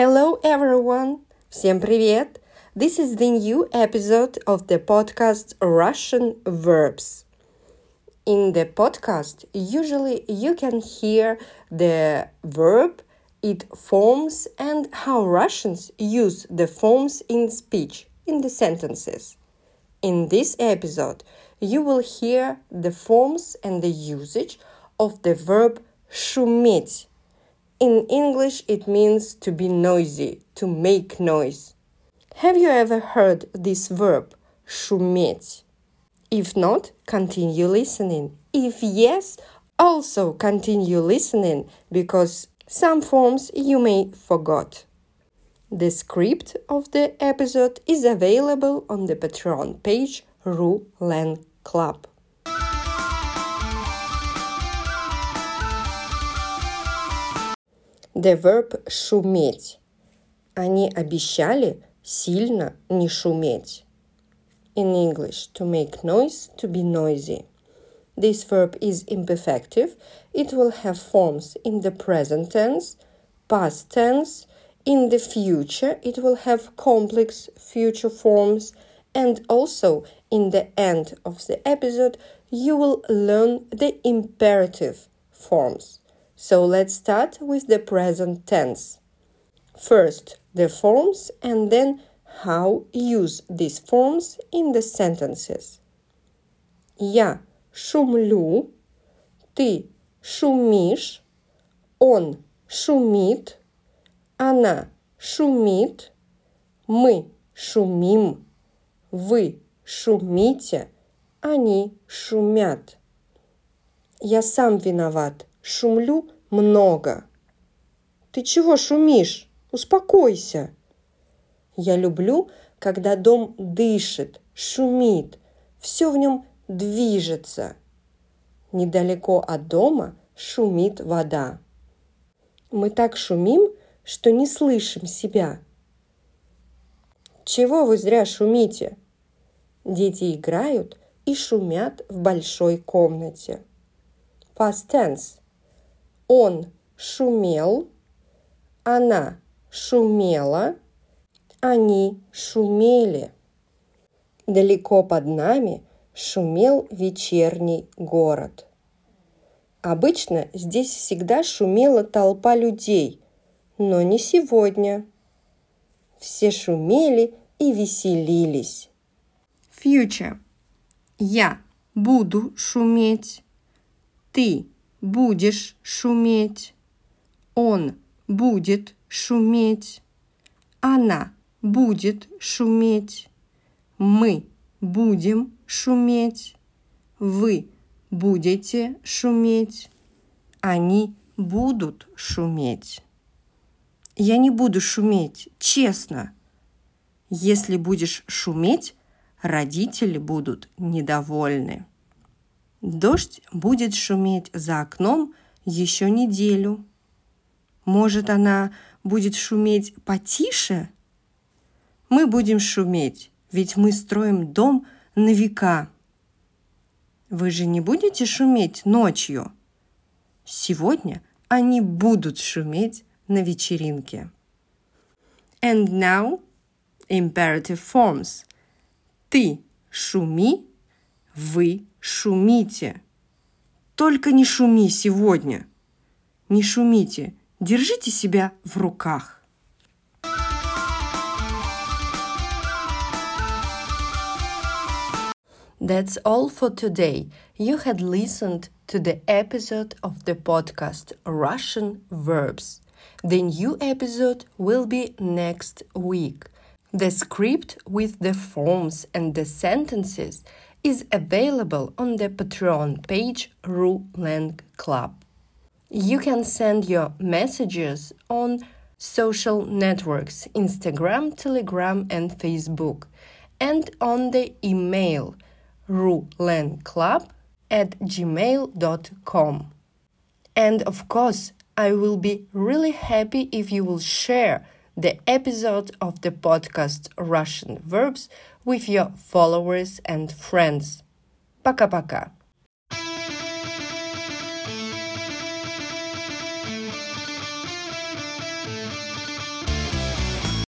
Hello everyone! Всем привет! This is the new episode of the podcast Russian Verbs. In the podcast, usually you can hear the verb, its forms, and how Russians use the forms in speech, in the sentences. In this episode, you will hear the forms and the usage of the verb шуметь. In English, it means to be noisy, to make noise. Have you ever heard this verb, шуметь? If not, continue listening. If yes, also continue listening because some forms you may forgot. The script of the episode is available on the Patreon page Ru Len Club. The verb шуметь. Они обещали сильно не шуметь. In English, to make noise, to be noisy. This verb is imperfective. It will have forms in the present tense, past tense, in the future, it will have complex future forms, and also in the end of the episode, you will learn the imperative forms. So let's start with the present tense. First, the forms, and then how use these forms in the sentences. Я шумлю, ты шумишь, он шумит, она шумит, мы шумим, вы шумите, они шумят. Я сам виноват, шумлю много. Ты чего шумишь? Успокойся. Я люблю, когда дом дышит, шумит, все в нем движется. Недалеко от дома шумит вода. Мы так шумим, что не слышим себя. Чего вы зря шумите? Дети играют и шумят в большой комнате. Past tense. Он шумел, она шумела, они шумели. Далеко под нами шумел вечерний город. Обычно здесь всегда шумела толпа людей, но не сегодня. Все шумели и веселились. Future. Я буду шуметь. Ты будешь шуметь. Он будет шуметь. Она будет шуметь. Мы будем шуметь. Вы будете шуметь. Они будут шуметь. Я не буду шуметь, честно. Если будешь шуметь, родители будут недовольны. Дождь будет шуметь за окном еще неделю. Может, она будет шуметь потише? Мы будем шуметь, ведь мы строим дом на века. Вы же не будете шуметь ночью? Сегодня они будут шуметь на вечеринке. And now imperative forms. Ты шуми, вы шумите. Только не шуми сегодня. Не шумите, держите себя в руках. That's all for today. You had listened to the episode of the podcast Russian Verbs. The new episode will be next week. The script with the forms and the sentences is available on the Patreon page Ru Lang Club. You can send your messages on social networks Instagram, Telegram, and Facebook, and on the email rulenclub at gmail.com. And of course, I will be really happy if you will share the episode of the podcast Russian Verbs with your followers and friends. Paka paka.